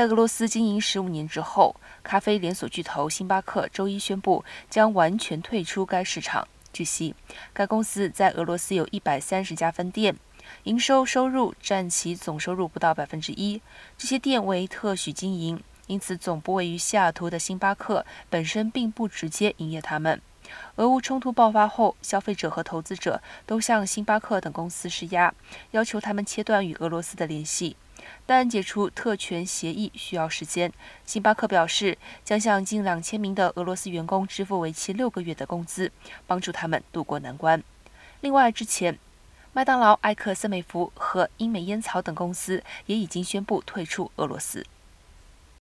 在俄罗斯经营十五年之后，咖啡连锁巨头星巴克周一宣布将完全退出该市场。据悉，该公司在俄罗斯有一百三十家分店，营收收入占其总收入不到百分之一。这些店为特许经营，因此总部位于西雅图的星巴克本身并不直接营业他们。俄乌冲突爆发后，消费者和投资者都向星巴克等公司施压，要求他们切断与俄罗斯的联系。但解除特权协议需要时间。星巴克表示，将向近两千名的俄罗斯员工支付为期六个月的工资，帮助他们渡过难关。另外，之前麦当劳、艾克森美孚和英美烟草等公司也已经宣布退出俄罗斯。